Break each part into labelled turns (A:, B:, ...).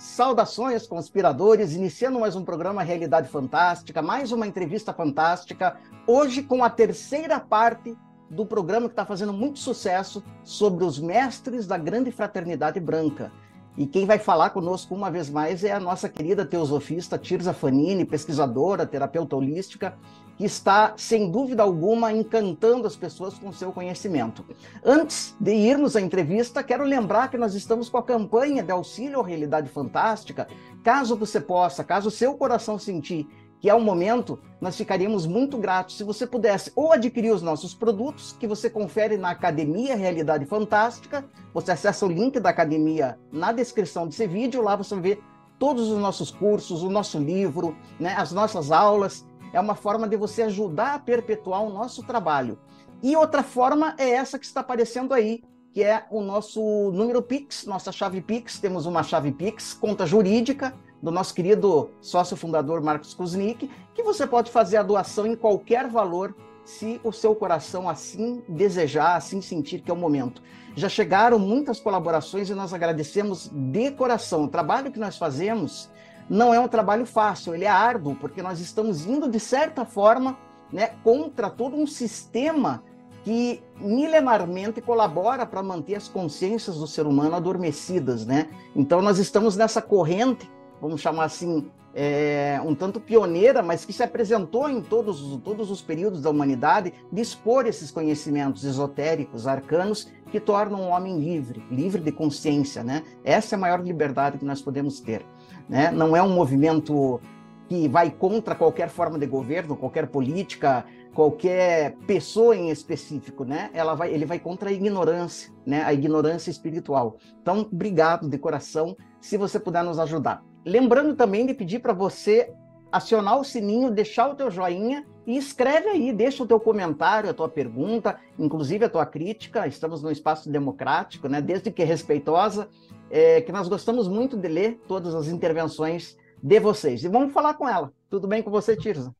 A: Saudações, conspiradores, iniciando mais um programa Realidade Fantástica, mais uma entrevista fantástica, hoje com a terceira parte do programa que está fazendo muito sucesso sobre os mestres da grande fraternidade branca. E quem vai falar conosco uma vez mais é a nossa querida teosofista Tirza Fanini, pesquisadora, terapeuta holística, que está, sem dúvida alguma, encantando as pessoas com seu conhecimento. Antes de irmos à entrevista, quero lembrar que nós estamos com a campanha de auxílio à realidade fantástica. Caso você possa, caso seu coração sentir que é o momento, nós ficaríamos muito gratos se você pudesse ou adquirir os nossos produtos, que você confere na Academia Realidade Fantástica. Você acessa o link da academia na descrição desse vídeo, lá você ver todos os nossos cursos, o nosso livro, né, as nossas aulas. É uma forma de você ajudar a perpetuar o nosso trabalho. E outra forma é essa que está aparecendo aí, que é o nosso número Pix, nossa chave Pix. Temos uma chave Pix, conta jurídica, do nosso querido sócio fundador Marcos Kuznick, que você pode fazer a doação em qualquer valor se o seu coração assim desejar, assim sentir que é o momento. Já chegaram muitas colaborações e nós agradecemos de coração. O trabalho que nós fazemos não é um trabalho fácil, ele é árduo, porque nós estamos indo, de certa forma, né, contra todo um sistema que milenarmente colabora para manter as consciências do ser humano adormecidas, né? Então nós estamos nessa corrente vamos chamar assim, é, um tanto pioneira, mas que se apresentou em todos, todos os períodos da humanidade, de expor esses conhecimentos esotéricos, arcanos, que tornam o homem livre, livre de consciência, né? Essa é a maior liberdade que nós podemos ter, né? Não é um movimento que vai contra qualquer forma de governo, qualquer política, qualquer pessoa em específico, né? Ela vai, ele vai contra a ignorância, né? A ignorância espiritual. Então, obrigado de coração, se você puder nos ajudar. Lembrando também de pedir para você acionar o sininho, deixar o teu joinha e escreve aí, deixa o teu comentário, a tua pergunta, inclusive a tua crítica. Estamos num espaço democrático, né? Desde que respeitosa, é, que nós gostamos muito de ler todas as intervenções de vocês. E vamos falar com ela. Tudo bem com você, Tirza?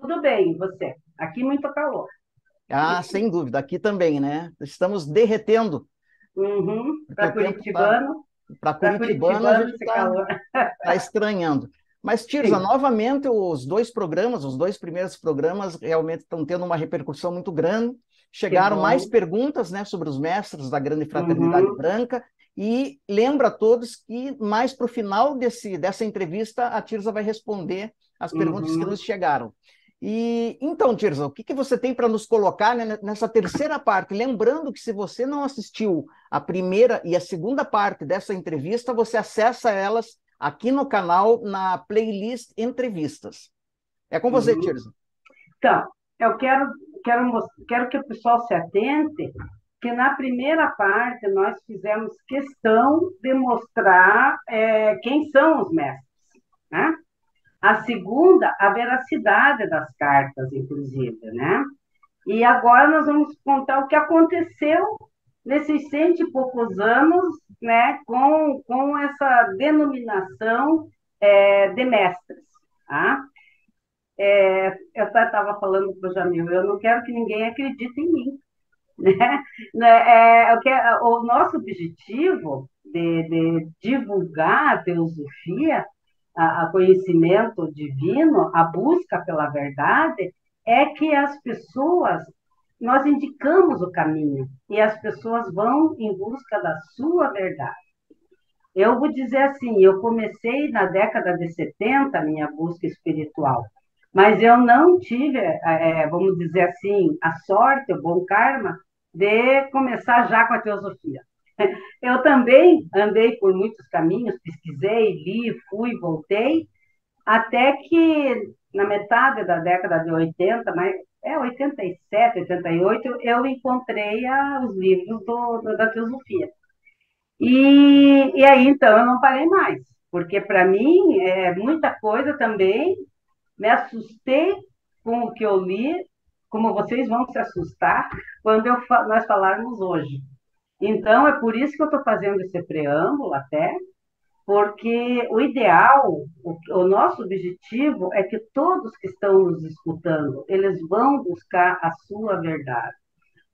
B: Tudo bem, você. Aqui muito calor.
A: Ah, sem dúvida. Aqui também, né? Estamos derretendo.
B: Uhum. Para Curitibano. Tá
A: para Curitibano, a gente está tá estranhando. Mas, Tirza, novamente, os dois programas, os dois primeiros programas, realmente estão tendo uma repercussão muito grande. Chegaram mais perguntas né, sobre os mestres da Grande Fraternidade uhum. Branca. E lembra a todos que mais para o final desse, dessa entrevista, a Tirza vai responder as perguntas uhum. que nos chegaram. E então, Tirza, o que, que você tem para nos colocar né, nessa terceira parte? Lembrando que se você não assistiu a primeira e a segunda parte dessa entrevista, você acessa elas aqui no canal na playlist Entrevistas. É com você, uhum. Tirza.
B: Então, eu quero, quero, quero que o pessoal se atente que na primeira parte nós fizemos questão de mostrar é, quem são os mestres, né? A segunda, a veracidade das cartas, inclusive, né? E agora nós vamos contar o que aconteceu nesses cento e poucos anos, né, com, com essa denominação é, de mestres, tá? É, eu estava falando para o Jamil, eu não quero que ninguém acredite em mim, né? né é, quero, o nosso objetivo de, de divulgar a teosofia a, a conhecimento divino, a busca pela verdade, é que as pessoas, nós indicamos o caminho e as pessoas vão em busca da sua verdade. Eu vou dizer assim, eu comecei na década de 70 a minha busca espiritual, mas eu não tive, é, vamos dizer assim, a sorte, o bom karma de começar já com a teosofia. Eu também andei por muitos caminhos, pesquisei, li, fui, voltei, até que na metade da década de 80, mas é 87, 88, eu encontrei a, os livros do, do, da filosofia. E, e aí, então, eu não parei mais, porque para mim, é muita coisa também, me assustei com o que eu li, como vocês vão se assustar quando eu, nós falarmos hoje. Então, é por isso que eu estou fazendo esse preâmbulo até, porque o ideal, o, o, nosso objetivo é que todos que estão nos escutando, eles vão buscar a sua verdade.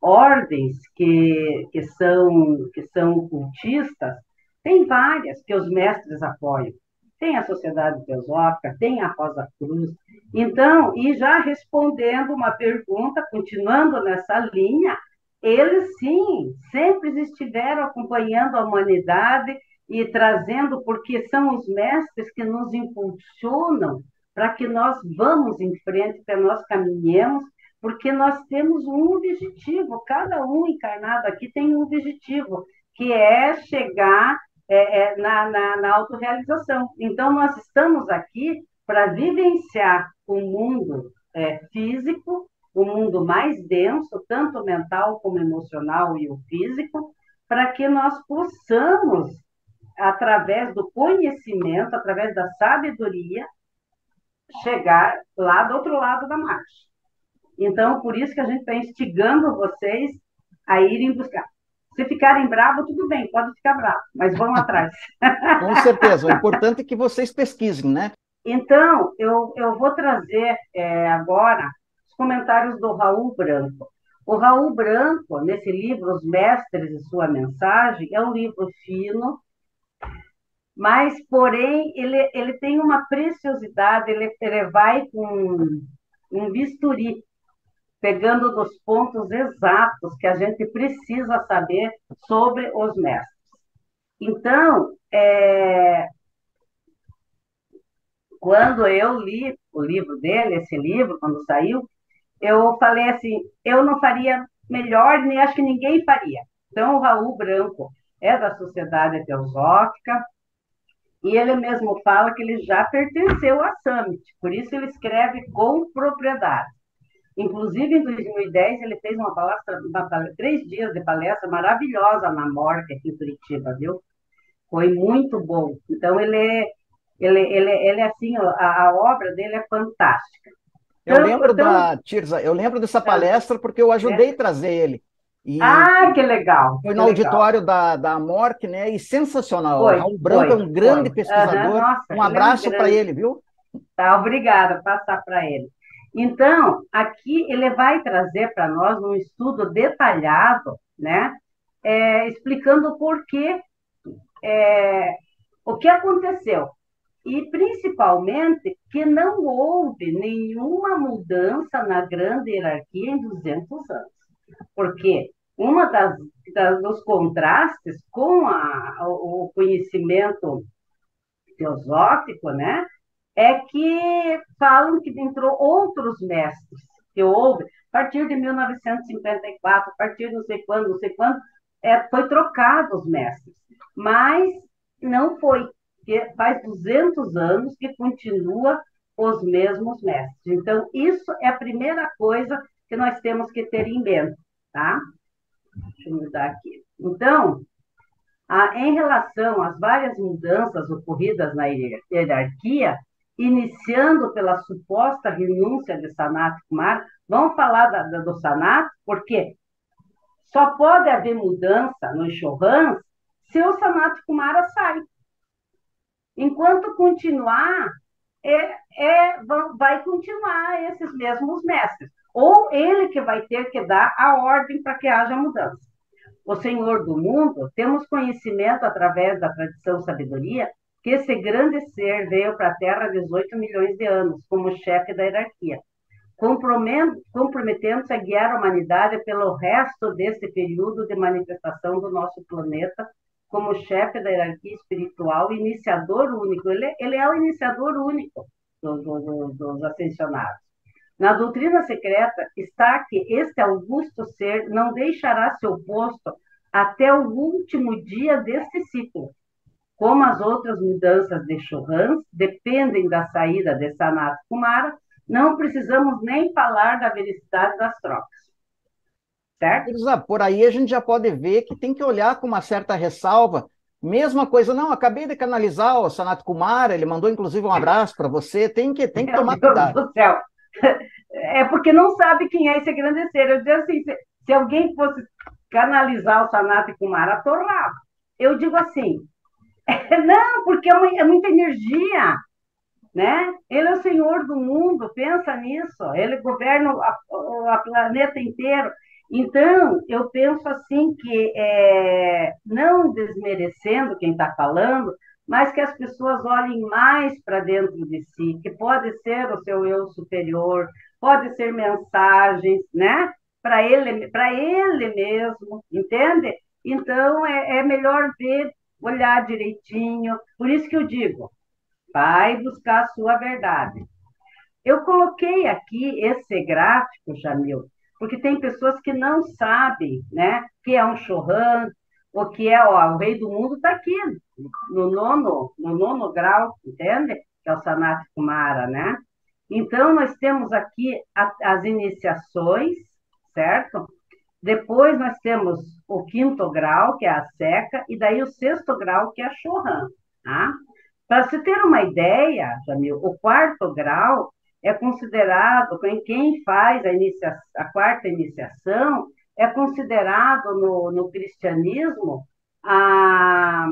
B: Ordens que, que, são, que são cultistas, Tem várias que os mestres apoiam. Tem a Sociedade Teosófica, tem a Rosa Cruz. Então, e já respondendo uma pergunta, continuando nessa linha, eles sim, sempre estiveram acompanhando a humanidade e trazendo, porque são os mestres que nos impulsionam para que nós vamos em frente, para nós caminhemos, porque nós temos um objetivo, cada um encarnado aqui tem um objetivo, que é chegar é, é, na, na, na autorrealização. Então, nós estamos aqui para vivenciar o mundo é, físico, o mundo mais denso, tanto mental como emocional e o físico, para que nós possamos, através do conhecimento, através da sabedoria, chegar lá do outro lado da marcha. Então, por isso que a gente está instigando vocês a irem buscar. Se ficarem bravos, tudo bem, pode ficar bravo, mas vão atrás.
A: Com certeza, o importante é que vocês pesquisem, né?
B: Então, eu, eu vou trazer é, agora os comentários do Raul Branco. O Raul Branco, nesse livro, Os Mestres e Sua Mensagem, é um livro fino, mas, porém, ele, ele tem uma preciosidade, ele, ele vai com um bisturi, pegando nos pontos exatos que a gente precisa saber sobre os mestres. Então, é, quando eu li o livro dele, esse livro, quando saiu, eu falei assim, eu não faria melhor, nem acho que ninguém faria. Então, o Raul Branco é da Sociedade Teosófica, e ele mesmo fala que ele já pertenceu à Summit, por isso ele escreve com propriedade. Inclusive, em 2010, ele fez uma palestra, uma, três dias de palestra maravilhosa na Morte, aqui em Curitiba, viu? Foi muito bom. Então, ele é, ele, ele, ele é assim, a, a obra dele é fantástica.
A: Eu então, lembro então, da Tirza, eu lembro dessa palestra porque eu ajudei a trazer ele.
B: E ah, que legal!
A: Foi no auditório da, da Mork, né? E sensacional. Foi, Raul Branco é um grande foi. pesquisador. Uhum, nossa, um abraço para ele, viu?
B: Tá, obrigada, passar para ele. Então, aqui ele vai trazer para nós um estudo detalhado, né? É, explicando o porquê, é, o que aconteceu. E, principalmente, que não houve nenhuma mudança na grande hierarquia em 200 anos. Porque uma das, das dos contrastes com a, o conhecimento filosófico, né, é que falam que entrou outros mestres, que houve, a partir de 1954, a partir de não sei quando, não sei quando, é, foi trocado os mestres. Mas não foi, faz 200 anos que continua os mesmos mestres. Então, isso é a primeira coisa que nós temos que ter em mente, tá? Deixa eu mudar aqui. Então, a, em relação às várias mudanças ocorridas na hierarquia, iniciando pela suposta renúncia de Sanat Kumar, vamos falar da, da, do Sanat, porque só pode haver mudança nos Chohans se o Sanat Kumara sai. Enquanto continuar, é, é, vai continuar esses mesmos mestres ou ele que vai ter que dar a ordem para que haja mudança. O Senhor do mundo, temos conhecimento através da tradição sabedoria que esse grande ser veio para a Terra há 18 milhões de anos, como chefe da hierarquia, comprometendo-se a guiar a humanidade pelo resto desse período de manifestação do nosso planeta, como chefe da hierarquia espiritual, iniciador único. Ele, ele é o iniciador único dos, dos, dos ascensionados. Na doutrina secreta está que este augusto ser não deixará seu posto até o último dia deste ciclo. Como as outras mudanças de Churrans dependem da saída de Sanat Kumara, não precisamos nem falar da velocidade das trocas. Certo?
A: Por aí a gente já pode ver que tem que olhar com uma certa ressalva. Mesma coisa, não, acabei de canalizar o Sanat Kumara, ele mandou inclusive um abraço para você, tem que, tem que tomar Deus cuidado. Do céu
B: é porque não sabe quem é esse grande ser. Eu digo assim, se, se alguém fosse canalizar o Sanat Kumara, atorrava. Eu digo assim, não, porque é, uma, é, muita energia, né? Ele é o senhor do mundo, pensa nisso. Ele governa a planeta inteiro. Então, eu penso assim que, é, não desmerecendo quem está falando, mas que as pessoas olhem mais para dentro de si, que pode ser o seu eu superior, pode ser mensagens, né? Para ele, para ele mesmo, entende? Então é, é melhor ver, olhar direitinho. Por isso que eu digo, vai buscar a sua verdade. Eu coloquei aqui esse gráfico, Jamil, porque tem pessoas que não sabem, né? Que é um chorran, o que é, ó, o rei do mundo está aqui, no nono, no nono grau, entende? Que é o Sanat Kumara, né? Então, nós temos aqui a, as iniciações, certo? Depois nós temos o quinto grau, que é a seca, e daí o sexto grau, que é a Chohan, tá? Para se ter uma ideia, Jamil, o quarto grau é considerado, quem faz a, inicia, a quarta iniciação, é considerado no, no cristianismo a,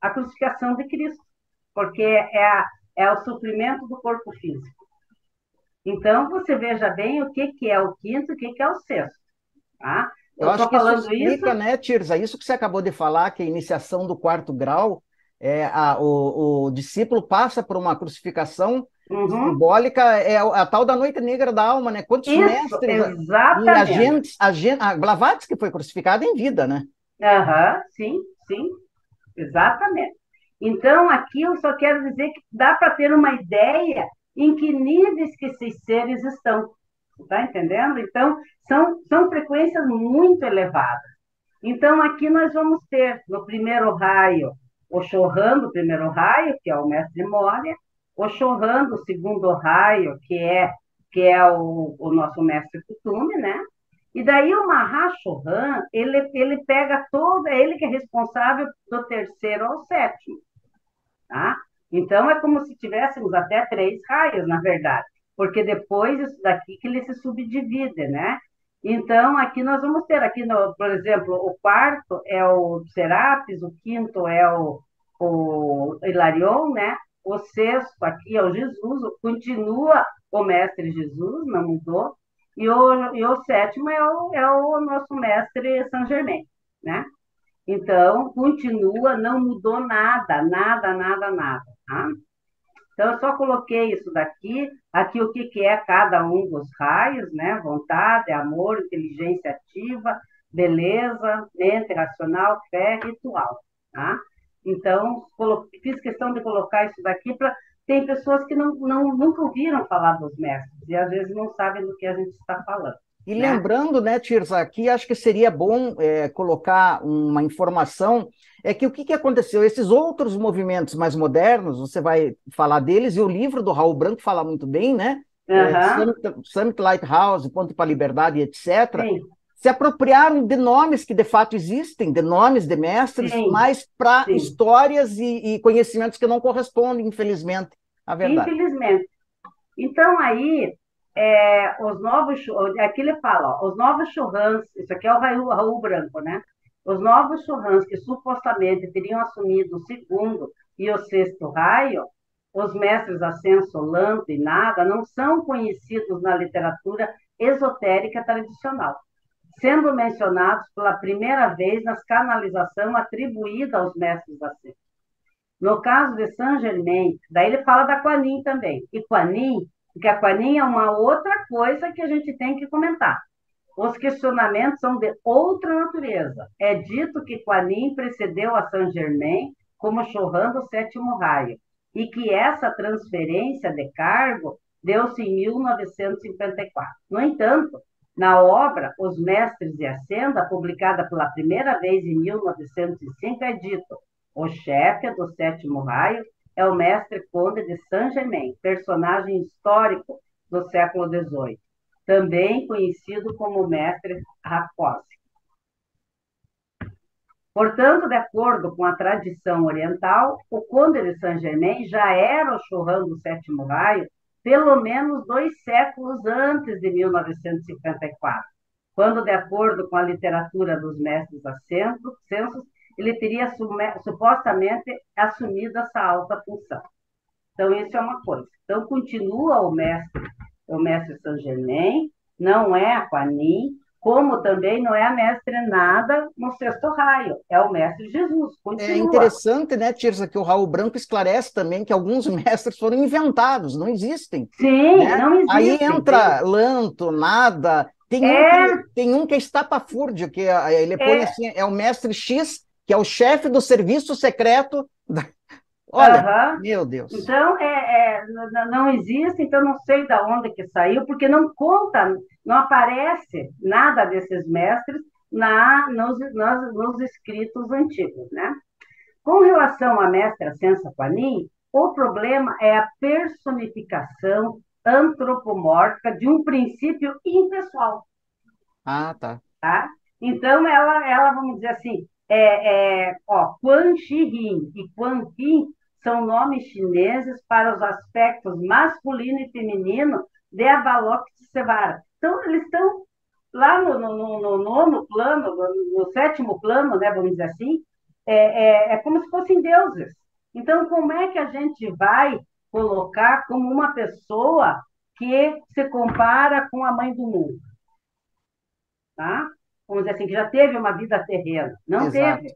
B: a crucificação de Cristo, porque é, é o sofrimento do corpo físico. Então, você veja bem o que, que é o quinto e o que, que é o sexto. Tá?
A: Eu, Eu acho que isso explica, isso... né, Tirza, isso que você acabou de falar, que a iniciação do quarto grau, é, a, o, o discípulo passa por uma crucificação Uhum. Simbólica é a, a, tal da noite negra da alma, né? Quantos Isso, mestres?
B: Exatamente.
A: a gente, a, gente, a Blavatsky foi crucificada em vida, né?
B: Aham, sim, sim, exatamente. Então, aqui eu só quero dizer que dá para ter uma ideia em que níveis que esses seres estão. Está entendendo? Então, são, são frequências muito elevadas. Então, aqui nós vamos ter, no primeiro raio, o Chohan do primeiro raio, que é o mestre Moria, o Chohan do segundo raio, que é, que é o, o nosso mestre Kutume, né? E daí o Mahashohan, ele, ele pega todo, é ele que é responsável do terceiro ao sétimo, tá? Então, é como se tivéssemos até três raios, na verdade, porque depois isso daqui que ele se subdivide, né? Então, aqui nós vamos ter, aqui, no, por exemplo, o quarto é o Serapis, o quinto é o, o Hilarion, né? O sexto aqui é o Jesus, continua o Mestre Jesus, não mudou. E o, e o sétimo é o, é o nosso Mestre Saint Germain, né? Então, continua, não mudou nada, nada, nada, nada, tá? Então, eu só coloquei isso daqui, aqui o que, que é cada um dos raios, né? Vontade, amor, inteligência ativa, beleza, mente racional, fé, ritual, tá? Então, fiz questão de colocar isso daqui para. Tem pessoas que não, não, nunca ouviram falar dos mestres e às vezes não sabem do que a gente está falando.
A: E né? lembrando, né, Tirza, aqui acho que seria bom é, colocar uma informação, é que o que, que aconteceu? Esses outros movimentos mais modernos, você vai falar deles, e o livro do Raul Branco fala muito bem, né? Uhum. É, Summit, Summit Lighthouse, Ponto para a Liberdade, etc. Sim se apropriaram de nomes que de fato existem, de nomes de mestres, sim, mas para histórias e, e, conhecimentos que não correspondem, infelizmente, à verdade.
B: Infelizmente. Então, aí, é, os novos, aqui ele fala, ó, os novos churrans, isso aqui é o Raul, Raul Branco, né? Os novos churrans que supostamente teriam assumido o segundo e o sexto raio, os mestres Ascenso, Lanto e Nada, não são conhecidos na literatura esotérica tradicional sendo mencionados pela primeira vez nas canalização atribuída aos mestres seita. No caso de Saint Germain, daí ele fala da Quanin também. E Quanin, porque a Quanin é uma outra coisa que a gente tem que comentar. Os questionamentos são de outra natureza. É dito que Quanin precedeu a Saint Germain como chorrando o sétimo raio, e que essa transferência de cargo deu-se em 1954. No entanto, na obra Os Mestres de Ascenda, publicada pela primeira vez em 1905, é dito: o chefe do sétimo raio é o mestre Conde de Saint-Germain, personagem histórico do século XVIII, também conhecido como mestre Raposi. Portanto, de acordo com a tradição oriental, o Conde de Saint-Germain já era o churrão do sétimo raio pelo menos dois séculos antes de 1954, quando, de acordo com a literatura dos mestres ascensos, ele teria supostamente assumido essa alta função. Então, isso é uma coisa. Então, continua o mestre, o mestre Saint Germain, não é a Quanin, como também não é a mestre nada no sexto raio, é o mestre Jesus. Continua.
A: É interessante, né, Tirza, que o Raul Branco esclarece também que alguns mestres foram inventados, não existem.
B: Sim,
A: né?
B: não existem.
A: Aí entra Lanto, Nada, tem, é... um que, tem um que é estapafúrdio, que é, ele põe é... assim, é o mestre X, que é o chefe do serviço secreto da... Olha, uhum. meu Deus.
B: Então, é, é, não existe, então não sei de onde que saiu, porque não conta, não aparece nada desses mestres na, nos, nos, nos escritos antigos, né? Com relação à mestra Sensa Quanin, o problema é a personificação antropomórfica de um princípio impessoal.
A: Ah, tá.
B: tá? Então, ela, ela, vamos dizer assim, é, é, ó, Quan Shi Yin e Quan Yin são nomes chineses para os aspectos masculino e feminino de Avalokitesvara. Então, eles estão lá no, no, no, nono plano, no, no, sétimo plano, né, vamos dizer assim, é, é, é como se fossem deuses. Então, como é que a gente vai colocar como uma pessoa que se compara com a mãe do mundo? Tá? Vamos dizer assim, que já teve uma vida terrena. Não Exato. teve.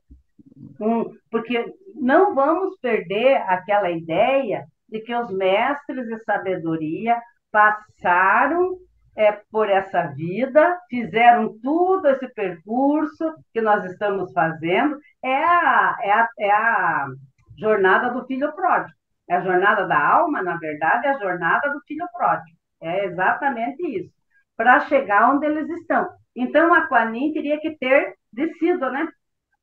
B: Um, porque não vamos perder aquela ideia de que os mestres de sabedoria passaram é, por essa vida, fizeram tudo esse percurso que nós estamos fazendo. É a, é a, é a jornada do filho pródigo. É a jornada da alma, na verdade, é a jornada do filho pródigo. É exatamente isso. Para chegar onde eles estão. Então, a Quanin teria que ter descido, né?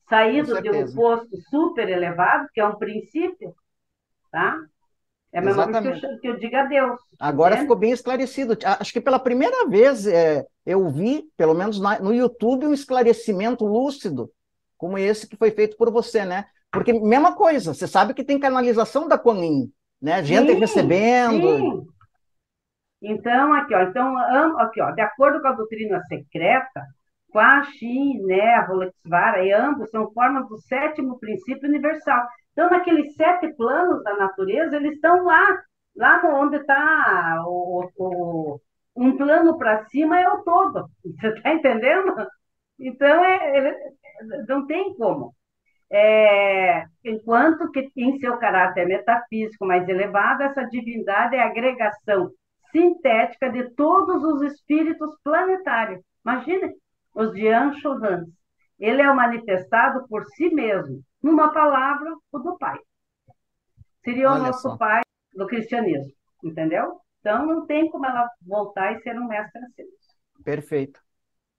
B: Saído de um posto super elevado, que é um princípio, tá? É a mesma coisa que eu, que eu digo a Deus.
A: Agora ficou bem esclarecido. Acho que pela primeira vez é, eu vi, pelo menos na, no YouTube, um esclarecimento lúcido, como esse que foi feito por você, né? Porque, mesma coisa, você sabe que tem canalização da Quanin, né? Gente sim, recebendo. Sim.
B: Então, aqui, ó, então, aqui, ó, de acordo com a doutrina secreta, Quaxi, né, Volexvara e ambos são formas do sétimo princípio universal. Então, naqueles sete planos da natureza, eles estão lá, lá onde está o, o, um plano para cima é o todo. Você está entendendo? Então, é, não tem como. É, enquanto que em seu caráter metafísico mais elevado, essa divindade é agregação sintética de todos os espíritos planetários. Imagine os de Anshorans. Ele é o manifestado por si mesmo, numa palavra, o do Pai. Seria Olha o nosso só. Pai do cristianismo, entendeu? Então não tem como ela voltar e ser um mestre assim.
A: Perfeito.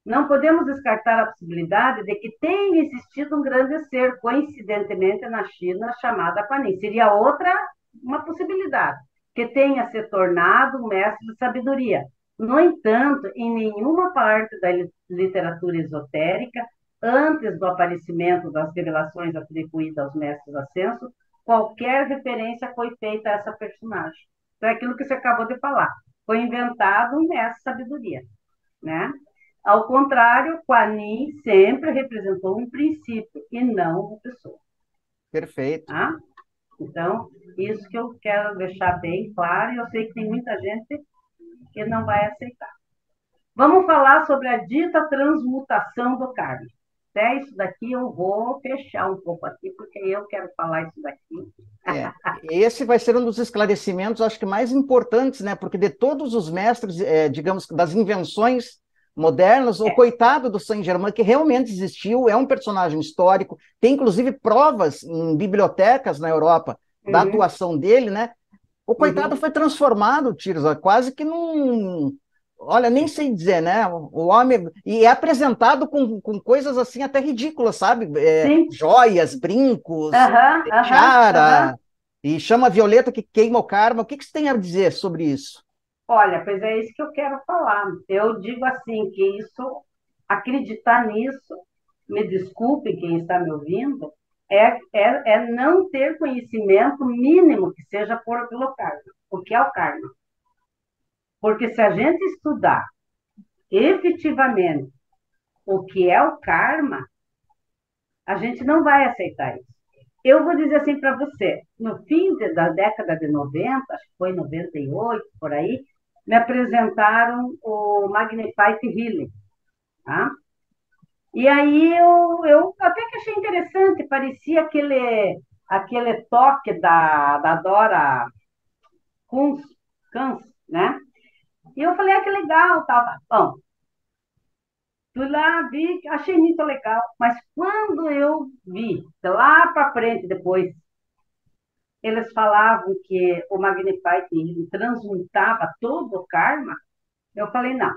B: Não podemos descartar a possibilidade de que tenha existido um grande ser, coincidentemente na China, chamado Panin. Seria outra, uma possibilidade, que tenha se tornado um mestre de sabedoria. No entanto, em nenhuma parte da literatura esotérica, antes do aparecimento das revelações atribuídas aos mestres ascensos, qualquer referência foi feita a essa personagem. Então, é aquilo que você acabou de falar. Foi inventado um mestre de sabedoria, né? Ao contrário, Quanin sempre representou um princípio e não uma pessoa.
A: Perfeito.
B: Tá? Então, isso que eu quero deixar bem claro, e eu sei que tem muita gente que não vai aceitar. Vamos falar sobre a dita transmutação do karma. Até isso daqui eu vou fechar um pouco aqui, porque eu quero falar isso daqui.
A: É, esse vai ser um dos esclarecimentos, acho que mais importantes, né? Porque de todos os mestres, é, digamos, das invenções modernas, é. o coitado do Saint-Germain, que realmente existiu, é um personagem histórico, tem inclusive provas em bibliotecas na Europa da uhum. atuação dele, né? O coitado uhum. foi transformado, Tirza, quase que num. Olha, nem sei dizer, né? O homem. E é apresentado com, com coisas assim até ridículas, sabe? É, joias, brincos, uhum. Uhum, e chama a Violeta que queima o karma. O que, que você tem a dizer sobre isso?
B: Olha, pois é isso que eu quero falar. Eu digo assim, que isso, acreditar nisso, me desculpe quem está me ouvindo, é, é, é não ter conhecimento mínimo que seja por pelo karma. O que é o karma? Porque se a gente estudar efetivamente o que é o karma, a gente não vai aceitar isso. Eu vou dizer assim para você, no fim da década de 90, acho que foi 98, por aí, me apresentaram o Magnified Healing, Tá? E aí eu, eu até que achei interessante, parecia aquele, aquele toque da, da Dora Kunz, Kunz, né? E eu falei, ah, que legal, tá. Bom, fui lá, vi, achei muito legal, mas quando eu vi, lá para frente depois, eles falavam que o Magnify transmutava todo o karma, eu falei, não,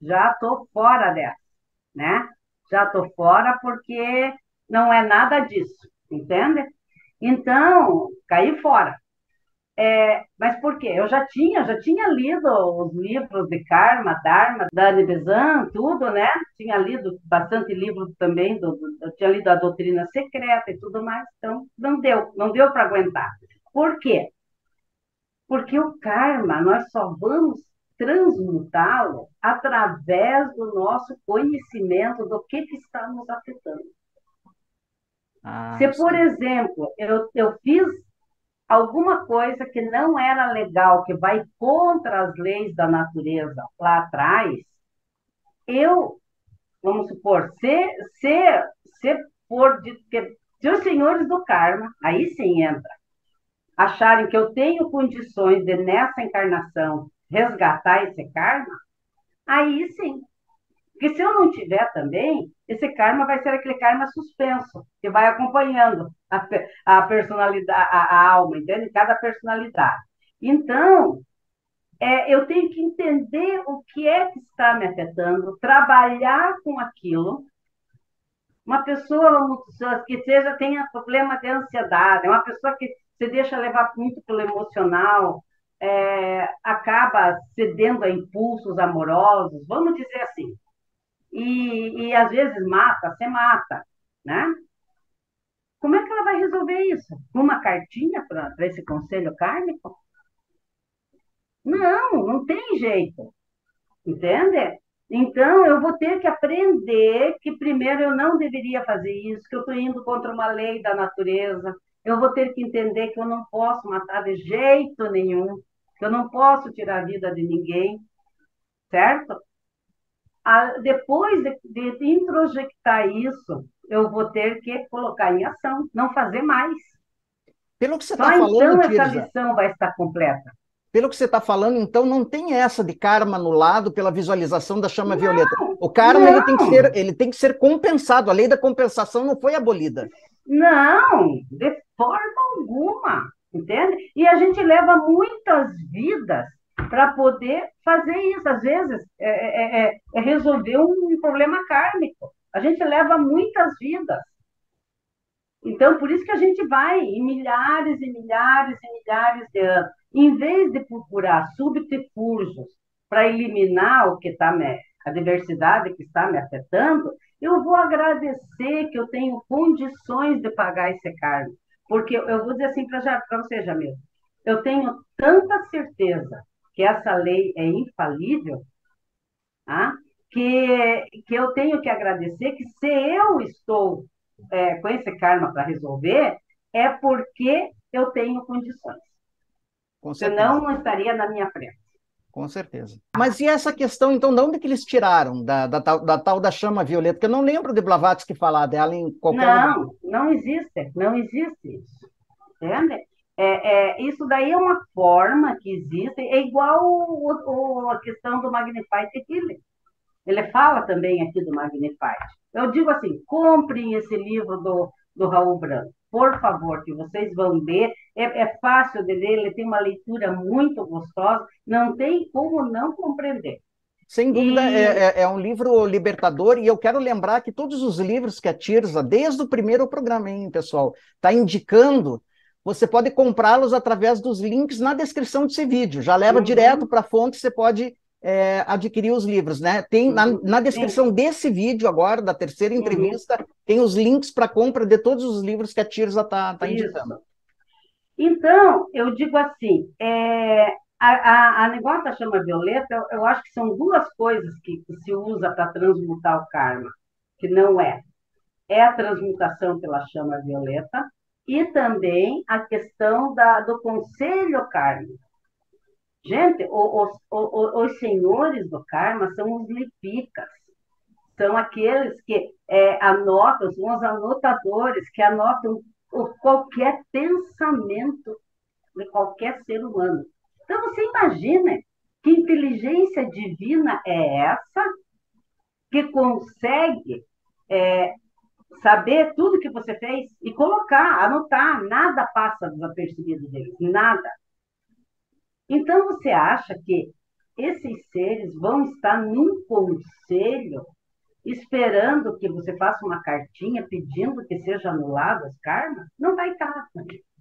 B: já estou fora dessa, né? Já estou fora porque não é nada disso, entende? Então, caí fora. É, mas por quê? Eu já tinha, já tinha lido os livros de Karma, Dharma, Dani Bezan, tudo, né? Tinha lido bastante livro também, do, do, eu tinha lido a Doutrina Secreta e tudo mais, então não deu, não deu para aguentar. Por quê? Porque o karma, nós só vamos transmutá-lo através do nosso conhecimento do que, que está nos afetando. Ah, Se, por exemplo, eu, eu fiz alguma coisa que não era legal, que vai contra as leis da natureza lá atrás, eu, vamos supor, se, se, se for de, que, se os senhores do karma, aí sim entra, acharem que eu tenho condições de, nessa encarnação, resgatar esse karma, aí sim. Porque se eu não tiver também, esse karma vai ser aquele karma suspenso, que vai acompanhando a, a personalidade, a, a, alma, entende? Cada personalidade. Então, é, eu tenho que entender o que é que está me afetando, trabalhar com aquilo. Uma pessoa que seja tenha problema de ansiedade, uma pessoa que se deixa levar muito pelo emocional, é, acaba cedendo a impulsos amorosos, vamos dizer assim e, e às vezes mata, você mata, né? Como é que ela vai resolver isso? Uma cartinha para esse conselho kármico? Não, não tem jeito. Entende? Então, eu vou ter que aprender que primeiro eu não deveria fazer isso, que eu estou indo contra uma lei da natureza. Eu vou ter que entender que eu não posso matar de jeito nenhum, que eu não posso tirar a vida de ninguém, certo? A, depois de, de introjectar isso, eu vou ter que colocar em ação, não fazer mais.
A: Pelo que você está falando,
B: então essa lição vai estar completa.
A: Pelo que você está falando, então não tem essa de karma anulado pela visualização da chama não, violeta. O karma ele tem, que ser, ele tem que ser compensado. A lei da compensação não foi abolida.
B: Não, de forma alguma, entende? E a gente leva muitas vidas para poder fazer isso. Às vezes, é, é, é, é resolver um problema kármico. A gente leva muitas vidas. Então, por isso que a gente vai em milhares e milhares e milhares de anos. Em vez de procurar subterfúgios para eliminar o que está a diversidade que está me afetando, eu vou agradecer que eu tenho condições de pagar esse cargo. Porque eu vou dizer assim para você, Jamil, eu tenho tanta certeza que essa lei é infalível, tá? que, que eu tenho que agradecer que se eu estou é, com esse karma para resolver, é porque eu tenho condições. Com Senão não estaria na minha frente.
A: Com certeza. Mas e essa questão, então, de onde que eles tiraram da, da, da, da tal da chama violeta? Porque eu não lembro de Blavatsky falar dela em qualquer
B: Não, lugar. não existe, não existe isso. Entende? É, é, isso daí é uma forma que existe, é igual o, o, a questão do Magnify Healing. Ele fala também aqui do Magnify. Eu digo assim, comprem esse livro do, do Raul Branco, por favor, que vocês vão ler. É, é fácil de ler, ele tem uma leitura muito gostosa, não tem como não compreender.
A: Sem dúvida, e... é, é, é, um livro libertador, e eu quero lembrar que todos os livros que a Tirza, desde o primeiro programa, hein, pessoal, está indicando você pode comprá-los através dos links na descrição desse vídeo. Já leva uhum. direto para a fonte, você pode é, adquirir os livros, né? Tem na, uhum. na descrição desse vídeo agora, da terceira uhum. entrevista, uhum. tem os links para compra de todos os livros que a Tirza está tá indicando.
B: Então, eu digo assim, é, a, a, a, negócio da chama violeta, eu, eu, acho que são duas coisas que, que se usa para transmutar o karma, que não é. É a transmutação pela chama violeta, e também a questão da, do conselho kármico. Gente, os, os, senhores do karma são os lipikas. são aqueles que é, anotam, são os anotadores que anotam qualquer pensamento de qualquer ser humano. Então, você imagina que inteligência divina é essa que consegue é, saber tudo que você fez e colocar, anotar, nada passa desapercebido deles, nada. Então, você acha que esses seres vão estar num conselho esperando que você faça uma cartinha pedindo que seja anulado as karmas? Não vai estar.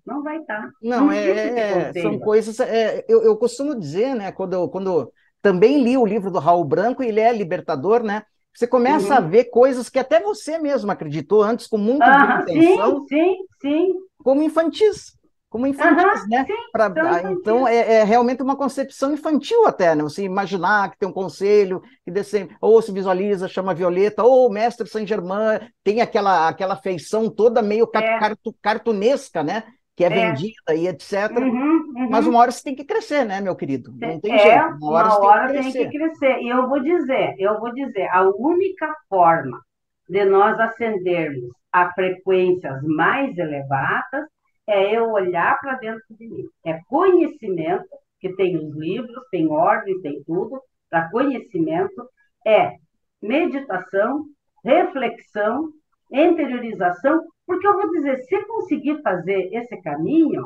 B: Não vai estar.
A: Não, é, é são coisas. É, eu, eu costumo dizer, né, quando quando também li o livro do Raul Branco, ele é libertador, né? Você começa uhum. a ver coisas que até você mesmo acreditou antes com muita
B: ah, intenção. Sim, sim, sim.
A: Como infantis como infantis, né? Sim, pra, então é, é, realmente uma concepção infantil até, né? Você imaginar que tem um conselho que desse, ou se visualiza, chama Violeta, ou o mestre Saint Germain tem aquela aquela feição toda meio é. cartunesca, né? Que é, é, vendida e etc. Uhum, uhum. Mas uma hora você tem que crescer, né, meu querido?
B: Não tem é, jeito. Uma hora, uma hora tem, que tem que crescer. E eu vou dizer, eu vou dizer, a única forma de nós ascendermos a frequências mais elevadas é eu olhar para dentro de mim. É conhecimento, que tem os livros, tem ordem, tem tudo, para conhecimento, é meditação, reflexão, interiorização, porque eu vou dizer, se conseguir fazer esse caminho,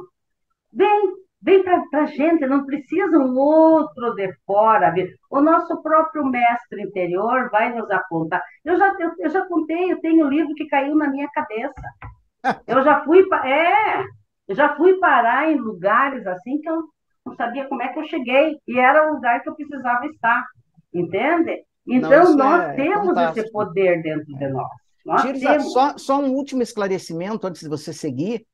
B: vem, vem para a gente, não precisa um outro de fora vir. O nosso próprio mestre interior vai nos apontar. Eu já, eu, eu já contei, eu tenho um livro que caiu na minha cabeça. Eu já fui, é, eu já fui parar em lugares assim que eu não sabia como é que eu cheguei e era o lugar que eu precisava estar, entende? Então nós é temos fantástico. esse poder dentro de nós. Nós
A: temos... só, só um último esclarecimento antes de você seguir